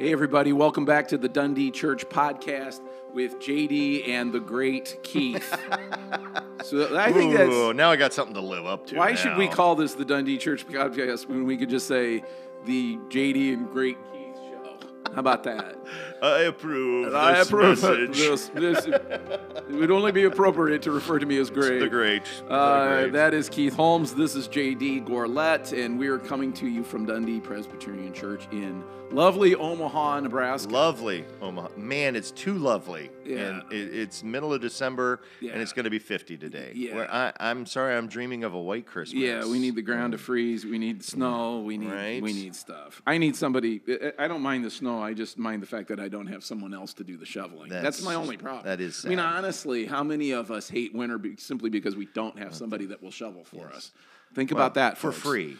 Hey, everybody, welcome back to the Dundee Church podcast with JD and the great Keith. so I think that's. Now I got something to live up to. Why should we call this the Dundee Church podcast when we could just say the JD and great Keith show? How about that? I approve. I this approve this. this it would only be appropriate to refer to me as great. The great. the Uh, great. that is Keith Holmes. This is JD Georlett, and we are coming to you from Dundee Presbyterian Church in lovely Omaha, Nebraska. Lovely Omaha. Man, it's too lovely. Yeah. And it, it's middle of December, Yeah. and it's going to be 50 today. Yeah. Where I, I'm sorry, I'm dreaming of a white Christmas. Yeah, we need the ground to freeze. We need snow. We need Right. we need stuff. I need somebody. I- I don't mind the snow. I just mind the fact that I don't have someone else to do the shoveling. That's, That's- my only problem. that is I mean, honestly, how many of us hate winter be, simply because we don't have somebody that will shovel for us? Think about that For free.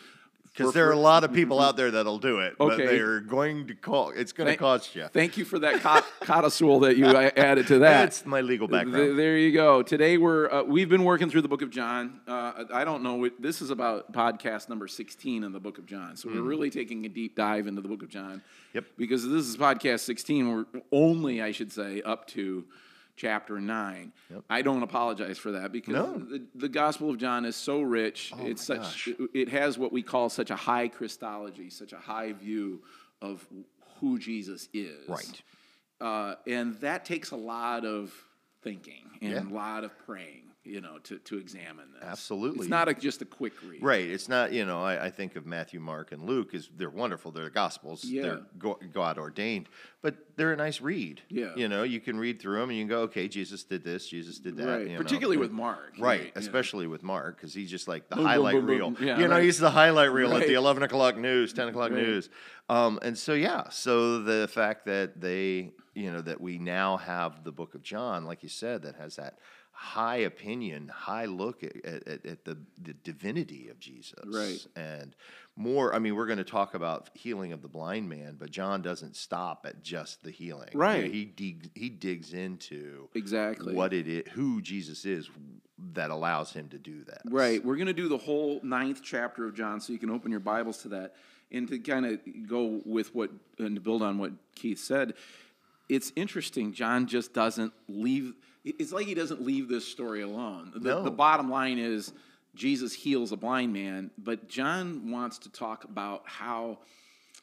Because there are a lot of people out there that'll do it, but they're going to call. It's going to cost you. Thank you for that co- codicil that you added to that. That's my legal background. there you go. Today we're uh, we've been working through the book of John. Uh, I don't know. what- This is about podcast number sixteen in the book of John. So we're really taking a deep dive into the book of John. Hmm. Yep. Because this is podcast sixteen. We're only, I should say, up to chapter nine. I don't apologize for that because No. the, the Gospel of John is so rich. it's such it, it has what we call such a high Christology, such a high view of who Jesus is. Right. Uh, and that takes a lot of thinking and Yeah. a lot of praying, you know, to, to examine this. Absolutely. It's not a, just a quick read. Right. It's not, you know, I, I think of Matthew, Mark, and Luke as they're wonderful. They're gospels. Yeah. They're God ordained, but they're a nice read. Yeah. You know, you can read through them and you can go, okay, Jesus did this, Jesus did that. Right. you know. Particularly with Mark. Right, yeah. especially with Mark, because he's just like the Boom, highlight boom, reel. boom. Yeah, you know, right. he's the highlight reel Right. at the eleven o'clock news, ten o'clock Right. news, um, and so yeah, so the fact that they, you know, that we now have the Book of John, like you said, that has that high opinion, high look at, at, at the the divinity of Jesus, Right. and more. I mean, we're going to talk about healing of the blind man, but John doesn't stop at just the healing. You know, Right. he digs he digs into Exactly. what it is, who Jesus is, that allows him to do that. Right. We're going to do the whole ninth chapter of John, so you can open your Bibles to that. And to kind of go with what, and to build on what Keith said, it's interesting. John just doesn't leave, it's like he doesn't leave this story alone. The, No. the bottom line is Jesus heals a blind man, but John wants to talk about how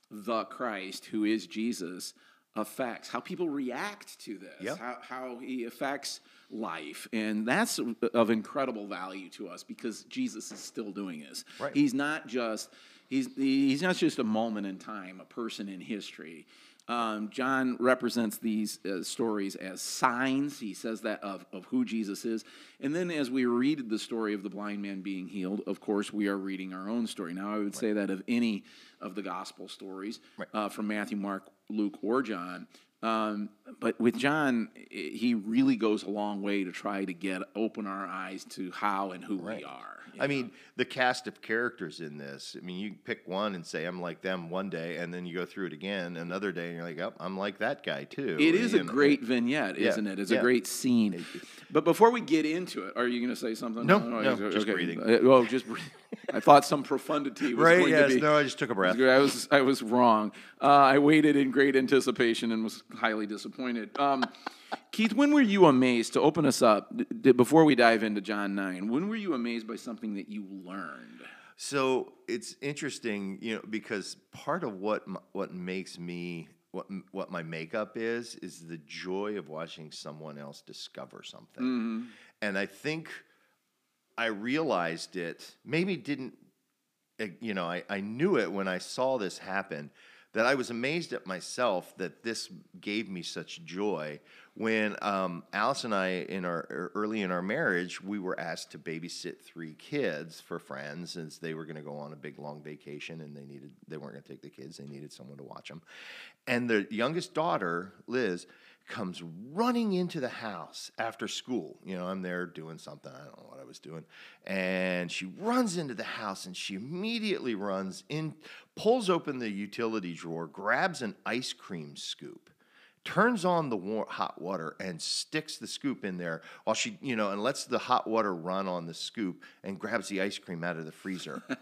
the Christ, who is Jesus, affects how people react to this, Yep. how, how he affects life. And that's of incredible value to us because Jesus is still doing this. Right. He's not just he's he's not just a moment in time, a person in history. Um, John represents these uh, stories as signs. He says that of, of who Jesus is. And then as we read the story of the blind man being healed, of course, we are reading our own story. Now, I would say that of any of the gospel stories Right. uh, from Matthew, Mark, Luke, or John. Um, but with John, he really goes a long way to try to get open our eyes to how and who we are. I know? mean, the cast of characters in this. I mean, you pick one and say I'm like them one day, and then you go through it again another day, and you're like, oh, I'm like that guy too. It is a know? great vignette, isn't it? It's yeah. a great scene. But before we get into it, are you going to say something? No, Oh, no, okay. just breathing. Uh, oh, just breathing. I thought some profundity was Right? going Yes. to be. No, I just took a breath. I was I was wrong. Uh, I waited in great anticipation and was highly disappointed. Um, Keith, when were you amazed to open us up d- d- before we dive into John nine? When were you amazed by something that you learned? So it's interesting, you know, because part of what m- what makes me what m- what my makeup is is the joy of watching someone else discover something, and I think I realized it. Maybe didn't, eh, you know, I, I knew it when I saw this happen. That I was amazed at myself that this gave me such joy. When um, Alice and I, in our er, early in our marriage, we were asked to babysit three kids for friends, as they were going to go on a big long vacation, and they needed they weren't going to take the kids; they needed someone to watch them. And the youngest daughter, Liz, comes running into the house after school. You know, I'm there doing something. I don't know what I was doing. And she runs into the house and she immediately runs in, pulls open the utility drawer, grabs an ice cream scoop, turns on the war- hot water and sticks the scoop in there while she, you know, and lets the hot water run on the scoop and grabs the ice cream out of the freezer.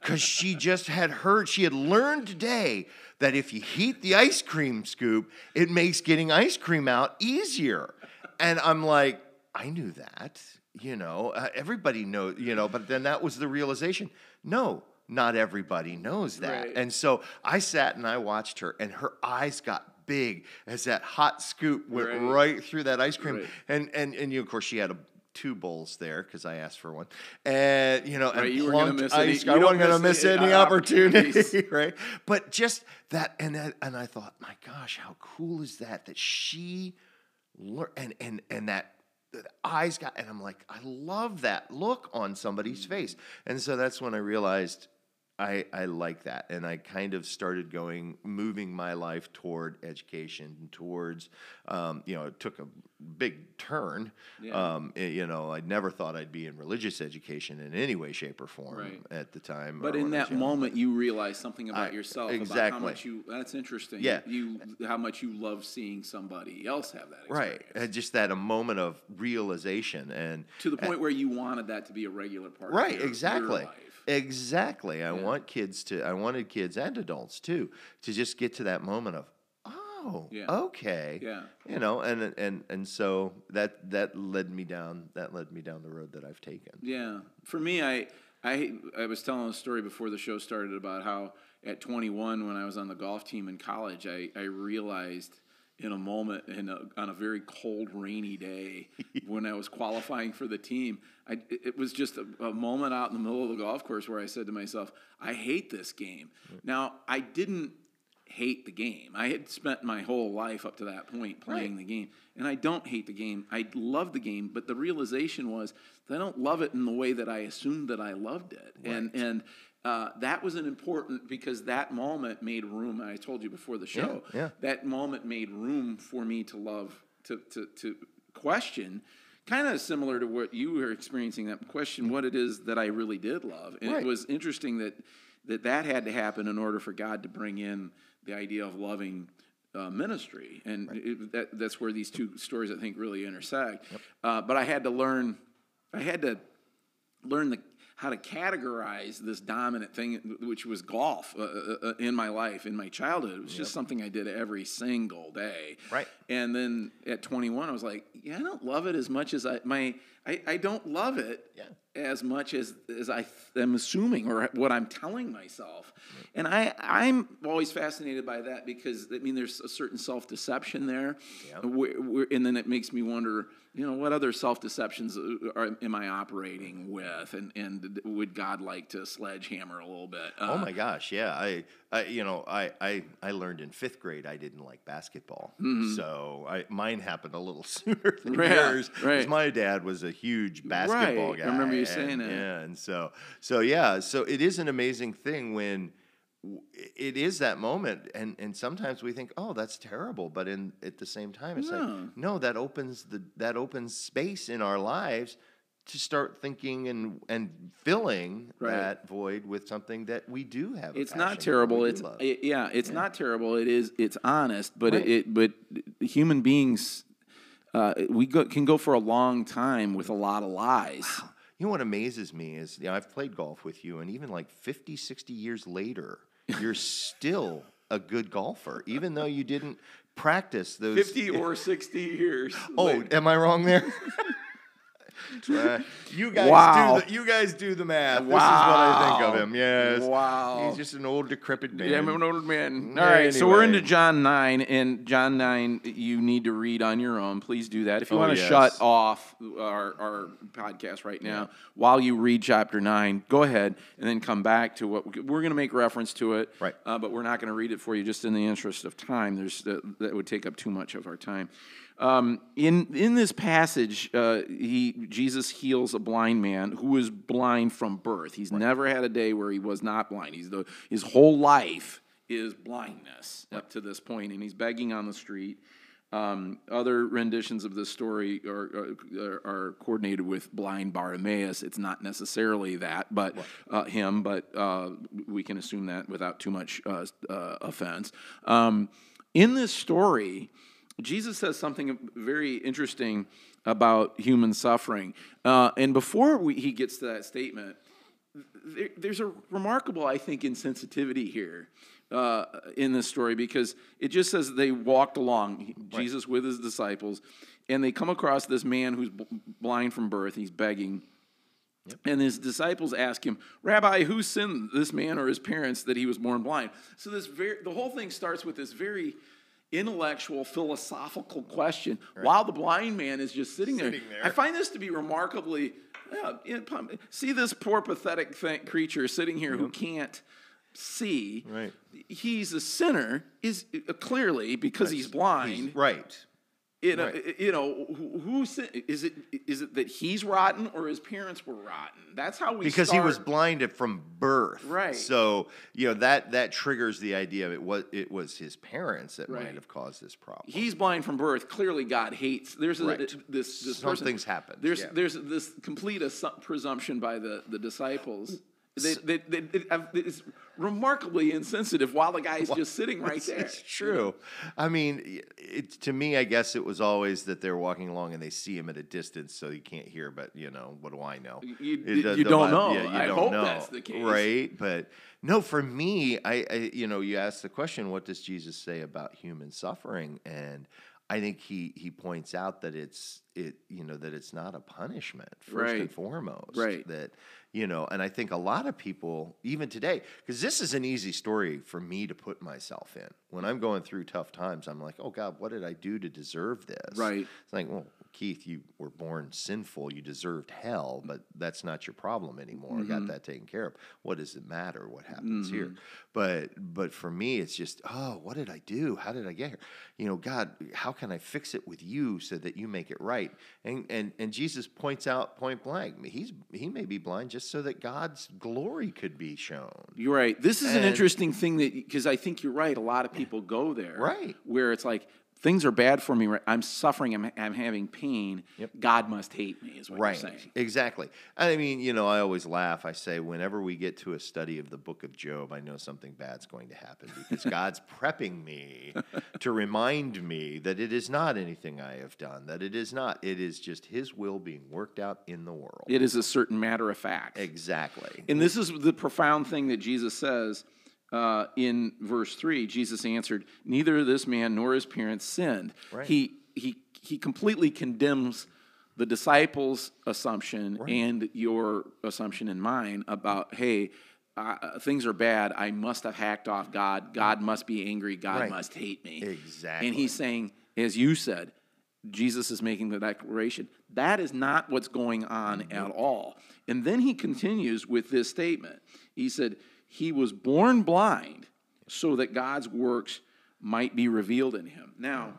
Because she just had heard, she had learned today that if you heat the ice cream scoop, it makes getting ice cream out easier. And I'm like, I knew that, you know, uh, everybody knows, you know, but then that was the realization. No, not everybody knows that. Right. And so I sat and I watched her, and her eyes got big as that hot scoop went Right. right, through that ice cream. Right. And and and you, of course, she had a. Two bowls there because I asked for one, and you know, Right, and you weren't gonna plunked miss any- you I wasn't gonna miss miss any, any opportunity, opportunities. right? But just that, and that, and I thought, my gosh, how cool is that? That she learned, and and and that the eyes got, and I'm like, I love that look on somebody's mm. face, and so that's when I realized I I like that, and I kind of started going, moving my life toward education, towards, um, you know, it took a big turn. Yeah. Um, eh, you know, I never thought I'd be in religious education in any way, shape, or form Right. at the time. But in when I was that moment, you realize something about I- yourself, about how exactly. much you. That's interesting. Yeah. you how much you love seeing somebody else have that right and just that a moment of realization and to the point where you wanted that to be a regular part. right of your, exactly Your life. Exactly. I want kids to i wanted kids and adults too to just get to that moment of oh Yeah. okay. Yeah. you know and and and so that that led me down that led me down the road that i've taken. Yeah, for me, I I I was telling a story before the show started about how at 21, when I was on the golf team in college, I I realized in a moment in a, on a very cold, rainy day when I was qualifying for the team, I it was just a, a moment out in the middle of the golf course where I said to myself, I hate this game. Mm. Now I didn't hate the game. I had spent my whole life up to that point playing the game, and I don't hate the game. I love the game, but the realization was that I don't love it in the way that I assumed that I loved it, and and. Uh, that was an important because that moment made room. I told you before the show. yeah. That moment made room for me to love, to to, to question, kind of similar to what you were experiencing. That question, what it is that I really did love, and Right. it was interesting that that that had to happen in order for God to bring in the idea of loving uh, ministry, and it, that, that's where these two stories I think really intersect. Uh, but I had to learn, I had to learn the how to categorize this dominant thing, which was golf, uh, uh, uh, in my life, in my childhood. It was just something I did every single day. Right. And then at 21, I was like, yeah, I don't love it as much as I my I, I don't love it Yeah. as much as as I am assuming or what I'm telling myself. And I I'm always fascinated by that because I mean there's a certain self deception there, Yeah. where, where, and then it makes me wonder, you know, what other self deceptions are am I operating with, and and would God like to sledgehammer a little bit? Oh Uh, my gosh, yeah. I, I you know, I, I, I learned in fifth grade I didn't like basketball, so I mine happened a little sooner than Mm-hmm. Yeah, yours. right. My dad was a huge basketball Right, guy. I remember you and- saying that. Yeah, and so, so yeah, so it is an amazing thing when it is that moment, and and sometimes we think, oh, that's terrible, but in at the same time, it's No. like, no, that opens the that opens space in our lives. To start thinking and and filling Right. that void with something that we do have. it's not terrible. It's it, yeah, it's not terrible. It is it's honest, but Right. it, it but human beings uh, we go, can go for a long time with a lot of lies. You know what amazes me is, you know, I've played golf with you, and even like 50, 60 years later, you're still a good golfer, even though you didn't practice those. Fifty or sixty years. Oh, later. am I wrong there? Uh, you guys Wow. do the, you guys do the math. This is what I think of him. Yes. Wow. He's just an old decrepit man. Yeah, I'm an old man. All right, so we're into John 9, and John 9 you need to read on your own. Please do that. If you Oh, want to yes. shut off our, our podcast right now while you read chapter 9, go ahead and then come back to what we're going to make reference to it. Right. Uh, but we're not going to read it for you just in the interest of time. There's that, that would take up too much of our time. Um, in in this passage, uh, he Jesus heals a blind man who was blind from birth. He's never had a day where he was not blind. He's the his whole life is blindness up to this point, and he's begging on the street. Um, other renditions of this story are, are, are coordinated with blind Bartimaeus. It's not necessarily that, but uh, him, but uh, we can assume that without too much uh, uh, offense. Um, in this story, Jesus says something very interesting about human suffering. Uh, and before we, he gets to that statement, there, there's a remarkable, I think, insensitivity here uh, in this story because it just says they walked along, Jesus with his disciples, and they come across this man who's b- blind from birth. He's begging. And his disciples ask him, Rabbi, who sinned, this man or his parents, that he was born blind? So this very, the whole thing starts with this very intellectual, philosophical question, while the blind man is just sitting, there. Sitting there. I find this to be remarkably. Yeah, see this poor pathetic th- creature sitting here who can't see. Right. He's a sinner, is uh, clearly because he's blind. He's- right. You know, Right. you know who, who is it? Is it that he's rotten or his parents were rotten? That's how we because he was blinded from birth. Right. So you know that that triggers the idea of it was it was his parents that Right. might have caused this problem. He's blind from birth. Clearly, God hates. There's a, Right. this this person- happened, There's yeah. there's this complete assu- presumption by the the disciples. They, they, they, it's remarkably insensitive while the guy's just sitting right It's- there. It's true. I mean, it, to me, I guess it was always that they're walking along and they see him at a distance, so you can't hear. But you know, what do I know? You- It you don't know. I hope that's the case. right? But no, for me, I, I, you know, you ask the question, what does Jesus say about human suffering? And I think he he points out that it's it, you know, that it's not a punishment first Right. and foremost. Right. That you know, and I think a lot of people, even today, because this is an easy story for me to put myself in. When I'm going through tough times, I'm like, oh God, what did I do to deserve this? Right. It's like, well, Keith, you were born sinful. You deserved hell, but that's not your problem anymore. I got mm-hmm. that taken care of. What does it matter what happens here? Mm-hmm. But but for me, it's just, oh, what did I do? How did I get here? You know, God, how can I fix it with you so that you make it right? And and and Jesus points out point blank, he's he may be blind just so that God's glory could be shown. You're right. This is an interesting thing that because I think you're right. A lot of people go there, Right. Where it's like things are bad for me. I'm suffering. I'm, I'm having pain. God must hate me. Is what Right. you're saying. Exactly. I mean, you know, I always laugh. I say, whenever we get to a study of the book of Job, I know something bad's going to happen because God's prepping me to remind me that it is not anything I have done, that it is not. It is just His will being worked out in the world. It is a certain matter of fact. exactly. And this is the profound thing that Jesus says uh, in verse 3. Jesus answered, Neither this man nor his parents sinned. Right. He, he, he completely condemns the disciples' assumption and your assumption and mine about, hey, uh, things are bad. I must have hacked off God. God must be angry. God Right. must hate me. Exactly. And he's saying, as you said, Jesus is making the declaration. That is not what's going on at all. And then he continues with this statement. He said, He was born blind so that God's works might be revealed in him. Now,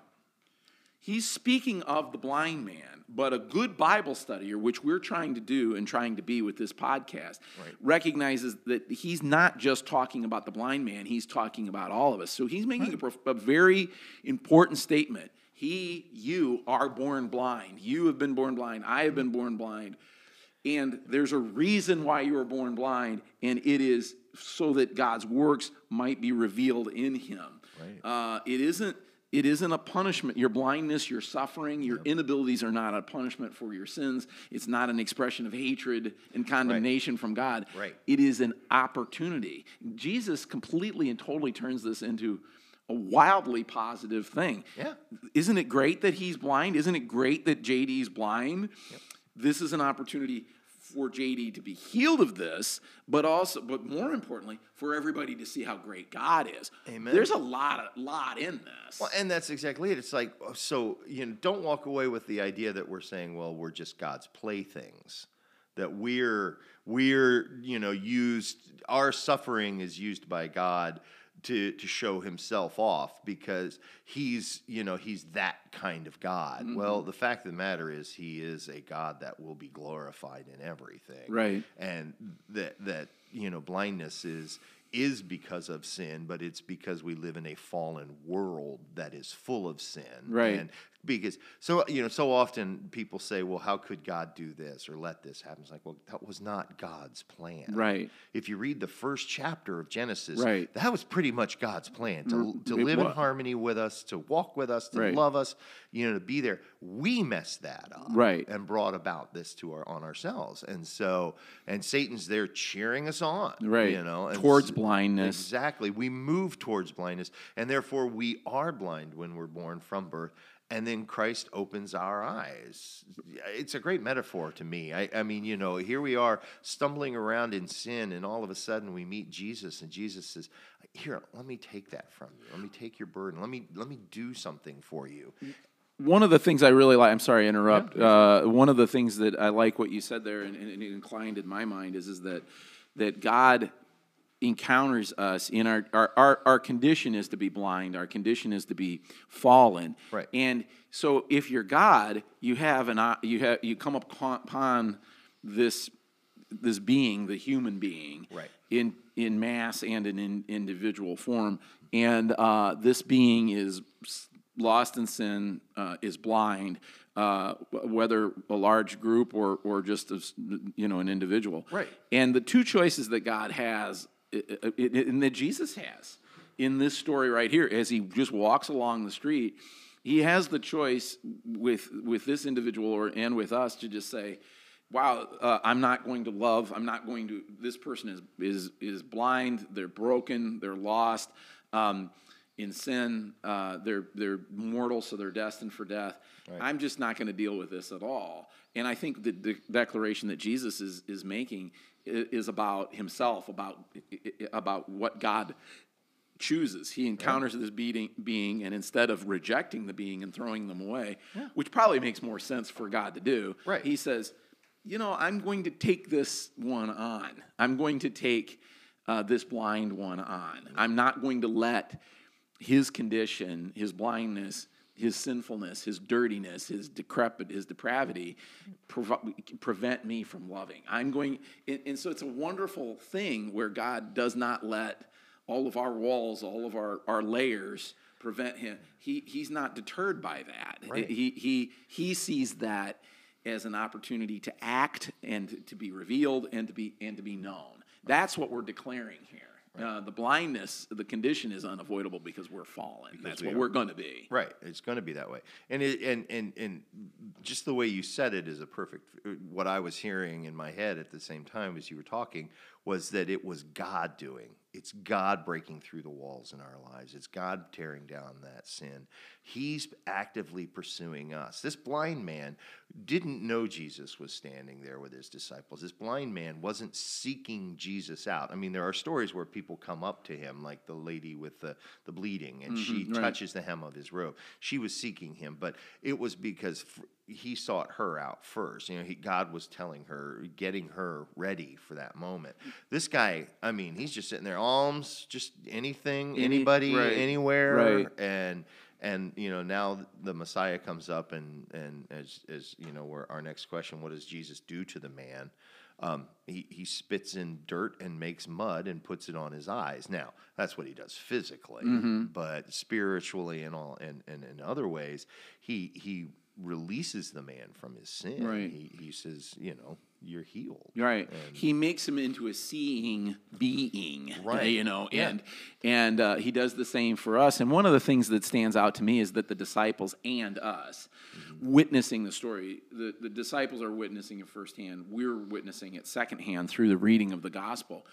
he's speaking of the blind man, but a good Bible studier, which we're trying to do and trying to be with this podcast, recognizes that he's not just talking about the blind man, he's talking about all of us. So he's making a, prof- a very important statement. He, you are born blind. You have been born blind. I have been born blind. And there's a reason why you were born blind, and it is so that God's works might be revealed in him. Uh, it isn't. It isn't a punishment. Your blindness, your suffering, your inabilities are not a punishment for your sins. It's not an expression of hatred and condemnation from God. Right. It is an opportunity. Jesus completely and totally turns this into a wildly positive thing. Yeah. Isn't it great that he's blind? Isn't it great that JD's blind? This is an opportunity for JD to be healed of this, but also, but more importantly, for everybody to see how great God is. Amen. There's a lot, of, lot in this. Well, and that's exactly it. It's like so you know, don't walk away with the idea that we're saying, well, we're just God's playthings. That we're we're you know used our suffering is used by God to to show himself off because he's you know he's that kind of God. Mm-hmm. Well, the fact of the matter is he is a God that will be glorified in everything. Right. And that that you know blindness is is because of sin, but it's because we live in a fallen world that is full of sin. Right. And because so you know so often people say well how could god do this or let this happen it's like well that was not god's plan Right. if you read the first chapter of genesis Right. that was pretty much god's plan to, mm-hmm. to it live in harmony with us to walk with us to Right. love us you know to be there we messed that up Right. and brought about this to our on ourselves and so and satan's there cheering us on Right. you know and Towards blindness. Exactly. We move towards blindness, and therefore we are blind when we're born from birth. And then Christ opens our eyes. It's a great metaphor to me. I, I mean, you know, here we are stumbling around in sin, and all of a sudden we meet Jesus, and Jesus says, "Here, let me take that from you. Let me take your burden. Let me let me do something for you." one of the things I really like, I'm sorry to interrupt. uh, one of the things that I like what you said there and, and it inclined in my mind is, is that, that God encounters us in our, our, our, our condition is to be blind. Our condition is to be fallen. Right. And so if you're God, you have an, o- you have, you come upon this, this being, the human being. Right. In, in mass and in, in individual form. And uh, this being is lost in sin, uh, is blind, uh, whether a large group or, or just as, you know an individual. Right. And the two choices that God has, and that Jesus has in this story right here, as he just walks along the street, he has the choice with with this individual or and with us to just say, "Wow, uh, I'm not going to love. I'm not going to. This person is is is blind. They're broken. They're lost." Um, in sin, uh, they're they're mortal, so they're destined for death. I'm just not going to deal with this at all. And I think the, the declaration that Jesus is is making is about himself, about about what God chooses. He encounters this being, being, and instead of rejecting the being and throwing them away, which probably makes more sense for God to do, Right. he says, "You know, I'm going to take this one on. I'm going to take uh, this blind one on. I'm not going to let his condition, his blindness." His sinfulness, his dirtiness, his decrepit, his depravity, prevent me from loving. I'm going, and, and so it's a wonderful thing where God does not let all of our walls, all of our, our layers prevent him. He, he's not deterred by that. Right. He, he, he sees that as an opportunity to act and to be revealed and to be, and to be known. That's what we're declaring here. Uh, the blindness, the condition is unavoidable because we're fallen. That's we what are. we're going to be. Right, it's going to be that way, and it, and and and just the way you said it is a perfect. What I was hearing in my head at the same time as you were talking was that it was God doing. It's God breaking through the walls in our lives. It's God tearing down that sin. He's actively pursuing us. This blind man didn't know Jesus was standing there with his disciples. This blind man wasn't seeking Jesus out. I mean, there are stories where people come up to him, like the lady with the, the bleeding, and mm-hmm, she right. touches the hem of his robe. She was seeking him, but it was because he sought her out first. You know, he, God was telling her, getting her ready for that moment. This guy, I mean, he's just sitting there, alms, just anything, Any- anybody, right, anywhere, right. and and you know now the Messiah comes up, and and as as you know, where our next question, what does Jesus do to the man? Um, he, he spits in dirt and makes mud and puts it on his eyes. Now, that's what he does physically, but spiritually and all and, and in other ways, he he releases the man from his sin. Right. He, he says, you know, you're healed. Right. he makes him into a seeing being. Right. You know, Yeah. and and uh, he does the same for us. And one of the things that stands out to me is that the disciples and us witnessing the story, the, the disciples are witnessing it firsthand. We're witnessing it secondhand through the reading of the gospel.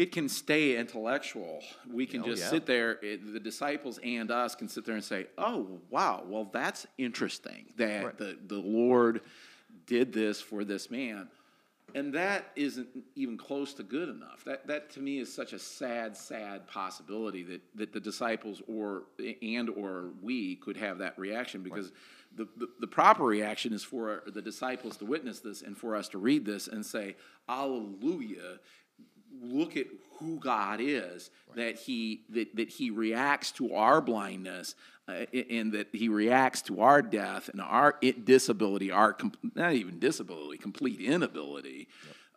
It can stay intellectual. We can Oh, just yeah. sit there, it, the disciples and us can sit there and say, oh, wow, well, that's interesting that Right. the, the Lord did this for this man. And that isn't even close to good enough. That, that to me is such a sad, sad possibility that, that the disciples or and or we could have that reaction because the, the, the proper reaction is for the disciples to witness this and for us to read this and say, Alleluia, look at who God is, that he that, that he reacts to our blindness, uh, and that he reacts to our death and our disability, our not even disability, complete inability,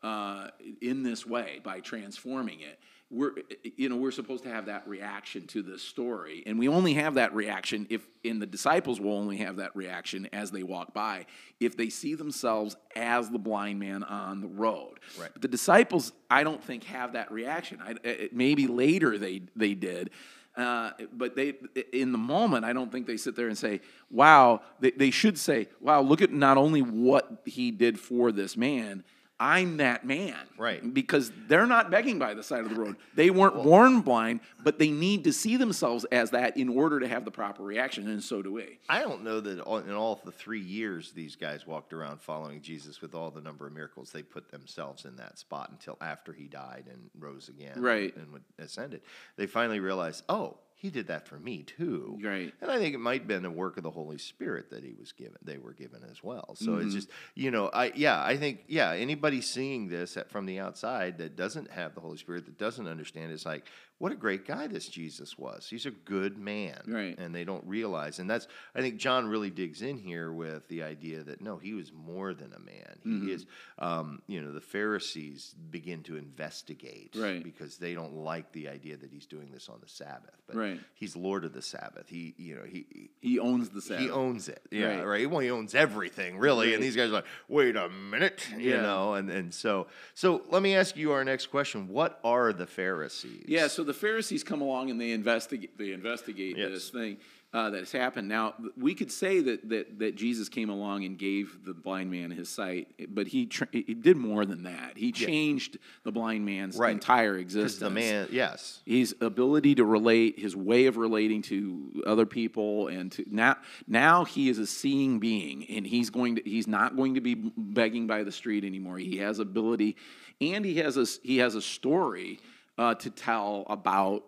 uh, in this way by transforming it. We're you know we're supposed to have that reaction to this story. And we only have that reaction if and the disciples will only have that reaction as they walk by if they see themselves as the blind man on the road. Right. but the disciples i don't think have that reaction. I, it, maybe later they they did uh, but they in the moment i don't think they sit there and say wow they, they should say wow look at not only what he did for this man i'm that man Right. because they're not begging by the side of the road. They weren't born blind, but they need to see themselves as that in order to have the proper reaction, and so do we. I don't know that in all the three years these guys walked around following Jesus with all the number of miracles, they put themselves in that spot until after he died and rose again Right. and would- ascended. They finally realized, oh, he did that for me too. Right. And I think it might have been a work of the Holy Spirit that he was given, they were given as well. So Mm-hmm. it's just, you know, I yeah, I think yeah, anybody seeing this at, from the outside that doesn't have the Holy Spirit, that doesn't understand, it's like, what a great guy this Jesus was. He's a good man Right. and they don't realize. And that's, I think John really digs in here with the idea that no, he was more than a man. He Mm-hmm. is, um, you know, the Pharisees begin to investigate Right. because they don't like the idea that he's doing this on the Sabbath. But Right. he's Lord of the Sabbath. He, you know, he. he owns the Sabbath. he owns it, yeah, Right. right. Well, he owns everything, really. Right. And these guys are like, "Wait a minute," you Yeah. know. And and so, so let me ask you our next question: What are the Pharisees? Yeah, so the Pharisees come along and they investigate. They investigate Yes. this thing uh, that has happened. Now we could say that, that that Jesus came along and gave the blind man his sight, but he tr- he did more than that. He changed the blind man's Right. entire existence. the man, yes, his ability to relate, his way of relating to other people, and to now now he is a seeing being, and he's going to he's not going to be begging by the street anymore. He has ability, and he has a he has a story uh, to tell about.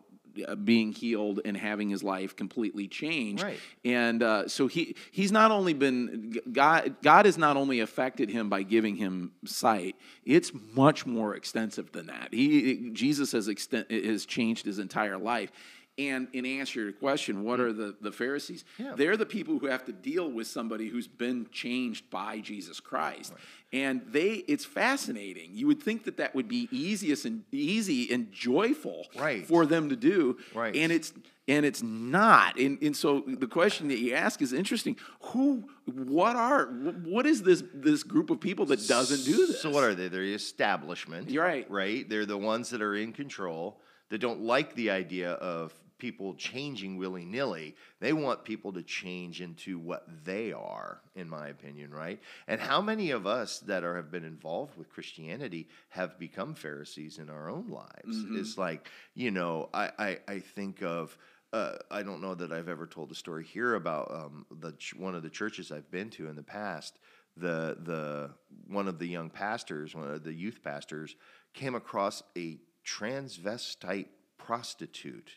uh, Being healed and having his life completely changed, Right. and uh, so he he's not only been God. God has not only affected him by giving him sight. It's much more extensive than that. He Jesus has extent has changed his entire life. And in answer to your question, what mm. are the, the Pharisees? Yeah. They're the people who have to deal with somebody who's been changed by Jesus Christ. And they it's fascinating. You would think that that would be easiest and easy and joyful Right. for them to do. Right. And it's and it's not. And, and so the question that you ask is interesting. Who what are what is this this group of people that doesn't do this? So what are they? They're the establishment. You're right. Right? They're the ones that are in control that don't like the idea of people changing willy-nilly. They want people to change into what they are, in my opinion, right? And how many of us that are have been involved with Christianity have become Pharisees in our own lives? Mm-hmm. It's like, you know, I I, I think of uh, I don't know that I've ever told a story here about um, the ch- one of the churches I've been to in the past. The the one of the young pastors, one of the youth pastors, came across a transvestite prostitute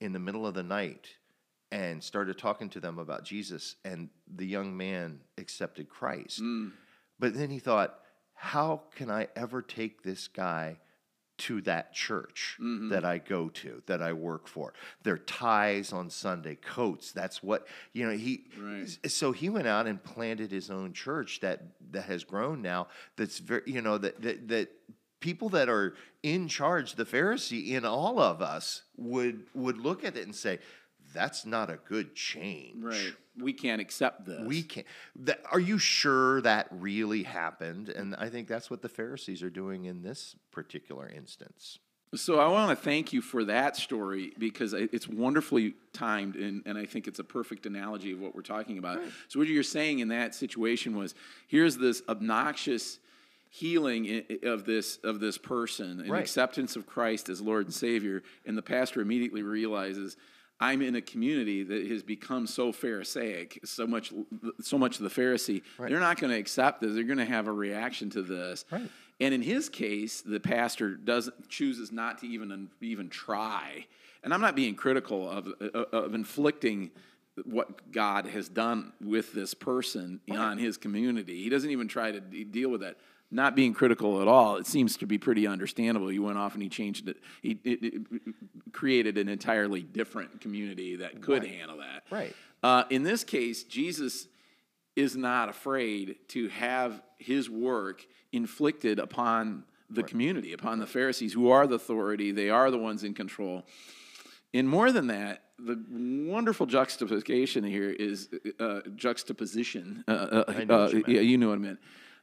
in the middle of the night and started talking to them about Jesus, and the young man accepted Christ. Mm. But then he thought, how can I ever take this guy to that church mm-hmm. that I go to, that I work for? Their ties on Sunday, coats. That's what you know. He Right. so he went out and planted his own church that that has grown now. That's very you know that that that people that are in charge, the Pharisee in all of us would would look at it and say, that's not a good change. Right. We can't accept this. We can't. That, are you sure that really happened? And I think that's what the Pharisees are doing in this particular instance. So I want to thank you for that story because it's wonderfully timed, and, and I think it's a perfect analogy of what we're talking about. So what you're saying in that situation was, here's this obnoxious healing of this of this person, and Right. acceptance of Christ as Lord and Savior, and the pastor immediately realizes. I'm in a community that has become so Pharisaic, so much, so much of the Pharisee. They're not going to accept this. They're going to have a reaction to this. Right. And in his case, the pastor doesn't chooses not to even even try. And I'm not being critical of of, of inflicting what God has done with this person on his community. He doesn't even try to de- deal with that. Not being critical at all. It seems to be pretty understandable. He went off and he changed it. He it, it created an entirely different community that could handle that. Right. Uh, in this case, Jesus is not afraid to have his work inflicted upon the community, upon the Pharisees, who are the authority. They are the ones in control. And more than that, the wonderful juxtaposition here is uh, juxtaposition. Uh, uh, what you uh, yeah, you know what I meant.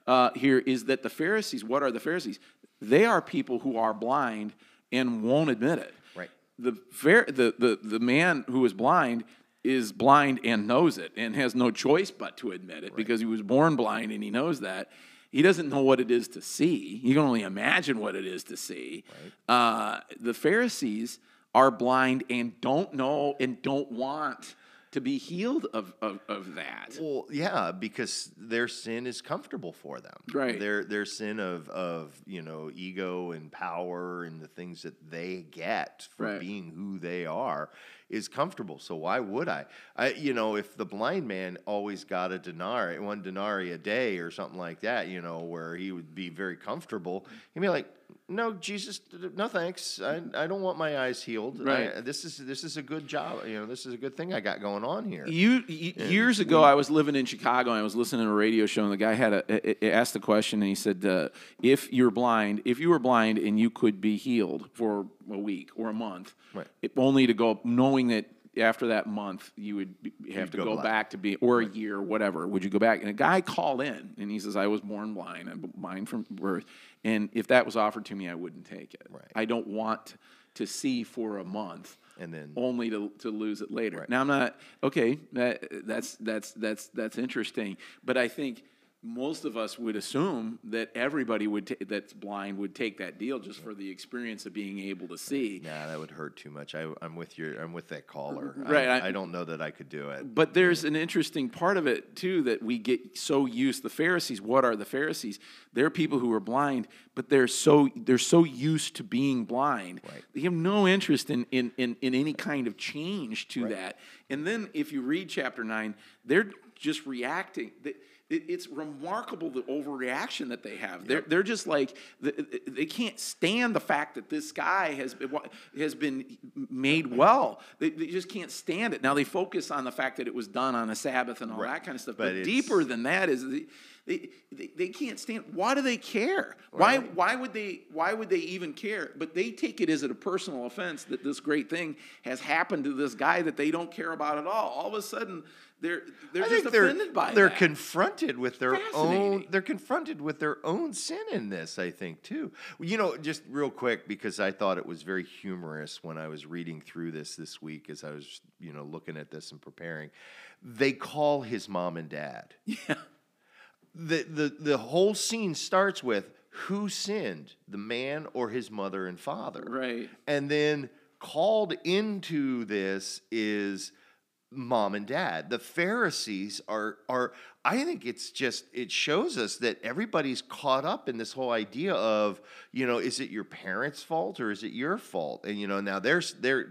Uh, here is that the Pharisees. What are the Pharisees? They are people who are blind and won't admit it. Right. The fair, the, the the man who is blind is blind and knows it and has no choice but to admit it because he was born blind and he knows that. He doesn't know what it is to see. You can only imagine what it is to see. Uh, the Pharisees are blind and don't know and don't want to be healed of, of, of that. Well, yeah, because their sin is comfortable for them. Right. Their their sin of of you know ego and power and the things that they get for Right. being who they are is comfortable. So why would I? I you know if the blind man always got a denarii, one denarii a day or something like that, you know, where he would be very comfortable, he'd be like. No, Jesus. No, thanks. I, I don't want my eyes healed. I- this is this is a good job. You know, this is a good thing I got going on here. You, y years ago, I was living in Chicago and I was listening to a radio show, and the guy had a, a- a- asked the question, and he said, uh, "If you're blind, if you were blind and you could be healed for a week or a month, Right. if only to go knowing that after that month you would be, have to go go, back to be or a year, whatever, would you go back?" And a guy called in, and he says, "I was born blind. I'm blind from birth, and if that was offered to me, I wouldn't take it. Right. I don't want to see for a month." And then only to, to lose it later. Now I'm not okay. That, that's that's that's that's interesting, but I think most of us would assume that everybody would ta- that's blind would take that deal just for the experience of being able to see. Nah, that would hurt too much. I, I'm with your. I'm with that caller. Mm-hmm. Right, I, I- I don't know that I could do it. But there's an interesting part of it too that we get so used. The Pharisees, what are the Pharisees? They're people who are blind, but they're so they're so used to being blind. Right. They have no interest in in, in, in any kind of change to that. And then if you read chapter nine, they're just reacting. They, it, it's remarkable the overreaction that they have. They're, they're just like th- they can't stand the fact that this guy has been has been made well. They, they just can't stand it. Now they focus on the fact that it was done on a Sabbath and all that kind of stuff. But But, deeper than that is they, they, they, they can't stand. Why do they care? Why why would they why would they even care? But they take it as a personal offense that this great thing has happened to this guy that they don't care about at all. All of a sudden they're they're I just think they're offended by they're that. confronted with their own. They're confronted with their own sin in this. I think too. You know, just real quick because I thought it was very humorous when I was reading through this this week as I was you know looking at this and preparing. They call his mom and dad. yeah. the the the whole scene starts with who sinned, the man or his mother and father. Right. And then called into this is mom and dad. The Pharisees are are I think it's just it shows us that everybody's caught up in this whole idea of, you know, is it your parents' fault or is it your fault? And you know, now there's they're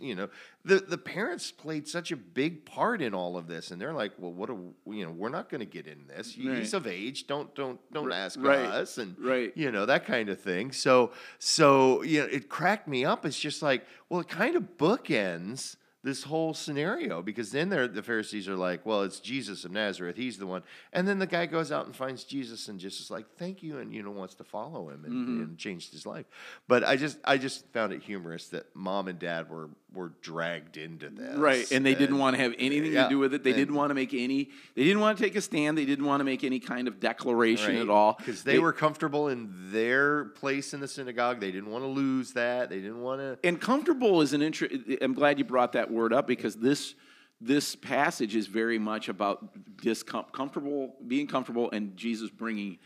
you know, the the parents played such a big part in all of this and they're like, well, what do you know, we're not going to get in this. He's Right. of age. Don't don't don't ask right, us and right. you know that kind of thing so so you know it cracked me up it's just like well it kind of bookends this whole scenario because then the pharisees are like well it's jesus of nazareth he's the one and then the guy goes out and finds jesus and just is like thank you and you know wants to follow him and, Mm-hmm. and changed his life but i just i just found it humorous that mom and dad were were dragged into this Right, and they didn't want to have anything yeah, to do with it. They and- didn't want to make any. They didn't want to take a stand. They didn't want to make any kind of declaration at all because they, were comfortable in their place in the synagogue they didn't want to lose that they didn't want to And comfortable is an interest. I'm glad you brought that word up because this this passage is very much about discom- comfortable, being comfortable, and Jesus bringing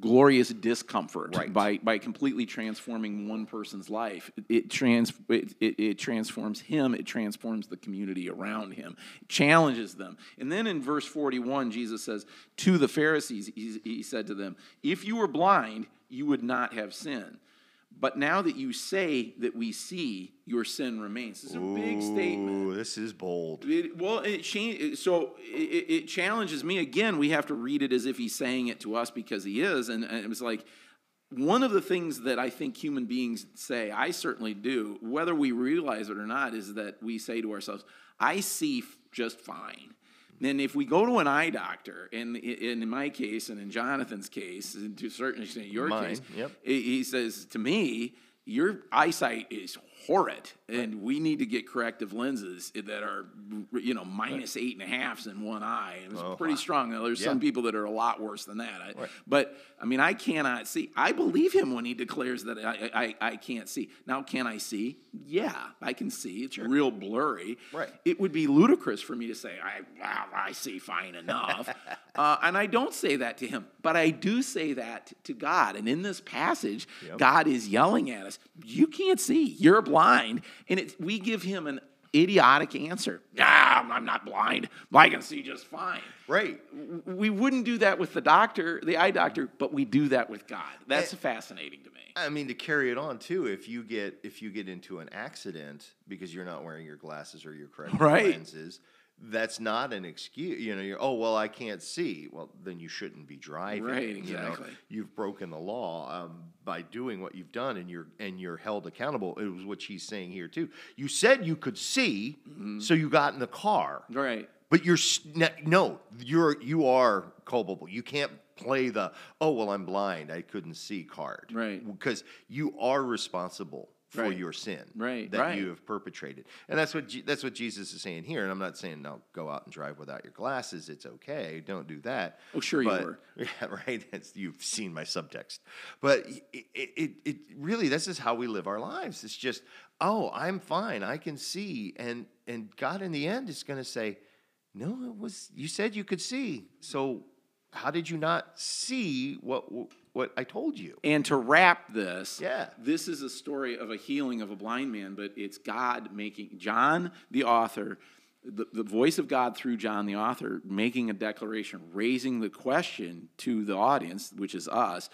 glorious discomfort Right. by by completely transforming one person's life. It, it trans it, it, it transforms him. It transforms the community around him. Challenges them. And then in verse 41, Jesus says to the Pharisees, he, he said to them, "If you were blind, you would not have sin." But now that you say that we see, your sin remains. This is a big statement. This is bold It, well, it change, so it, it challenges me again. We have to read it as if he's saying it to us because he is, and, and it was like one of the things that I think human beings say. I certainly do, whether we realize it or not, is that we say to ourselves, "I see f- just fine." And if we go to an eye doctor, and in my case, and in Jonathan's case, and to a certain extent your Mine, case, yep. he says to me, your eyesight is horrid, and we need to get corrective lenses that are, you know, minus eight and a halfs in one eye. It was Oh, pretty wow. strong. Now, there's some people that are a lot worse than that. I- Right. But I mean, I cannot see. I believe him when he declares that I, I, I can't see. Now, can I see? Yeah, I can see. It's real blurry. Right. It would be ludicrous for me to say I, well, I see fine enough, uh, and I don't say that to him. But I do say that to God. And in this passage, Yep. God is yelling at us. You can't see. You're blind, and it's, we give him an idiotic answer. Ah, I'm not blind. I can see just fine Right. we wouldn't do that with the doctor, the eye doctor, but we do that with God. That's fascinating to me. I mean, to carry it on too, if you get if you get into an accident because you're not wearing your glasses or your correct Right. lenses, that's not an excuse. You know, you're oh well, I can't see. Well, then you shouldn't be driving. Right, you know? exactly. You've broken the law um, by doing what you've done, and you're and you're held accountable. It was what she's saying here too. You said you could see, Mm-hmm. so you got in the car. Right. But you're no, you're you are culpable. You can't play the oh well I'm blind I couldn't see card Right. because you are responsible for Right. your sin Right, that right. you have perpetrated. And that's what Je- that's what Jesus is saying here. And I'm not saying no go out and drive without your glasses. It's okay. Don't do that. Oh, sure you But- were. yeah right? It's- you've seen my subtext. But it, it, it, it really this is how we live our lives. It's just oh I'm fine. I can see. And and God in the end is going to say no, it was you said you could see. So how did you not see what what I told you? And to wrap this, Yeah. this is a story of a healing of a blind man, but it's God making John, the author, the, the voice of God through John, the author, making a declaration, raising the question to the audience, which is us,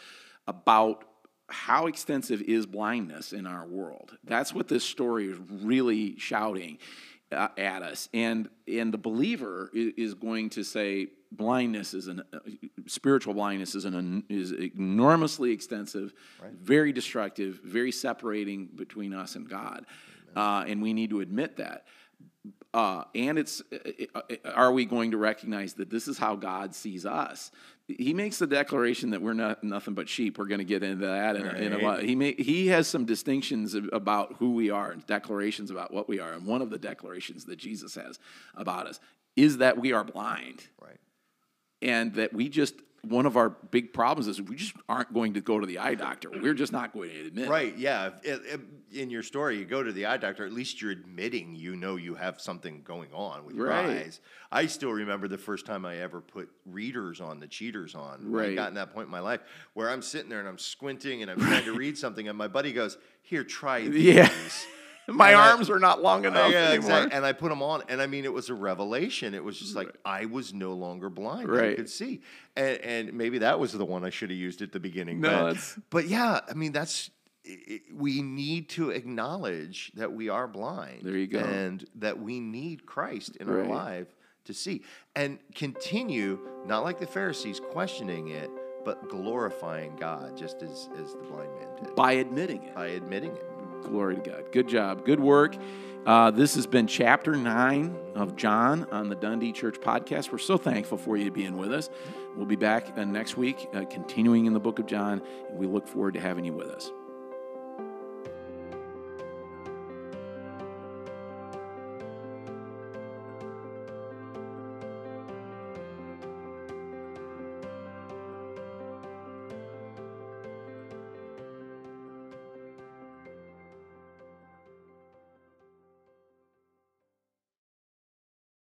about how extensive is blindness in our world. That's what this story is really shouting uh, at us, and and the believer is, going to say blindness is an uh, spiritual blindness is an is enormously extensive, very destructive, very separating between us and God, uh, and we need to admit that. Uh, and it's uh, uh, are we going to recognize that this is how God sees us? He makes the declaration that we're not nothing but sheep. We're going to get into that in, a, in a while. He may, he has some distinctions about who we are and declarations about what we are. And one of the declarations that Jesus has about us is that we are blind Right. and that we just one of our big problems is we just aren't going to go to the eye doctor. We're just not going to admit. it. Right. Yeah. In your story, you go to the eye doctor. At least you're admitting you know you have something going on with your Right. eyes. I still remember the first time I ever put readers on, the cheaters on. When I got in that point in my life where I'm sitting there and I'm squinting and I'm trying to read something, and my buddy goes, "Here, try these." Yeah. My And I- arms are not long enough yeah, anymore. exactly. And I put them on, and I mean, it was a revelation. It was just like I was no longer blind; Right. I could see. And, and maybe that was the one I should have used at the beginning. No, but, but yeah, I mean, that's i i we need to acknowledge that we are blind. There you go. and that we need Christ in Right. our life to see, and continue not like the Pharisees questioning it, but glorifying God, just as as the blind man did by admitting it. by admitting it. Glory to God. Good job. Good work. Uh, this has been chapter nine of John on the Dundee Church podcast. We're so thankful for you being with us. We'll be back uh, next week, uh, continuing in the book of John, and we look forward to having you with us.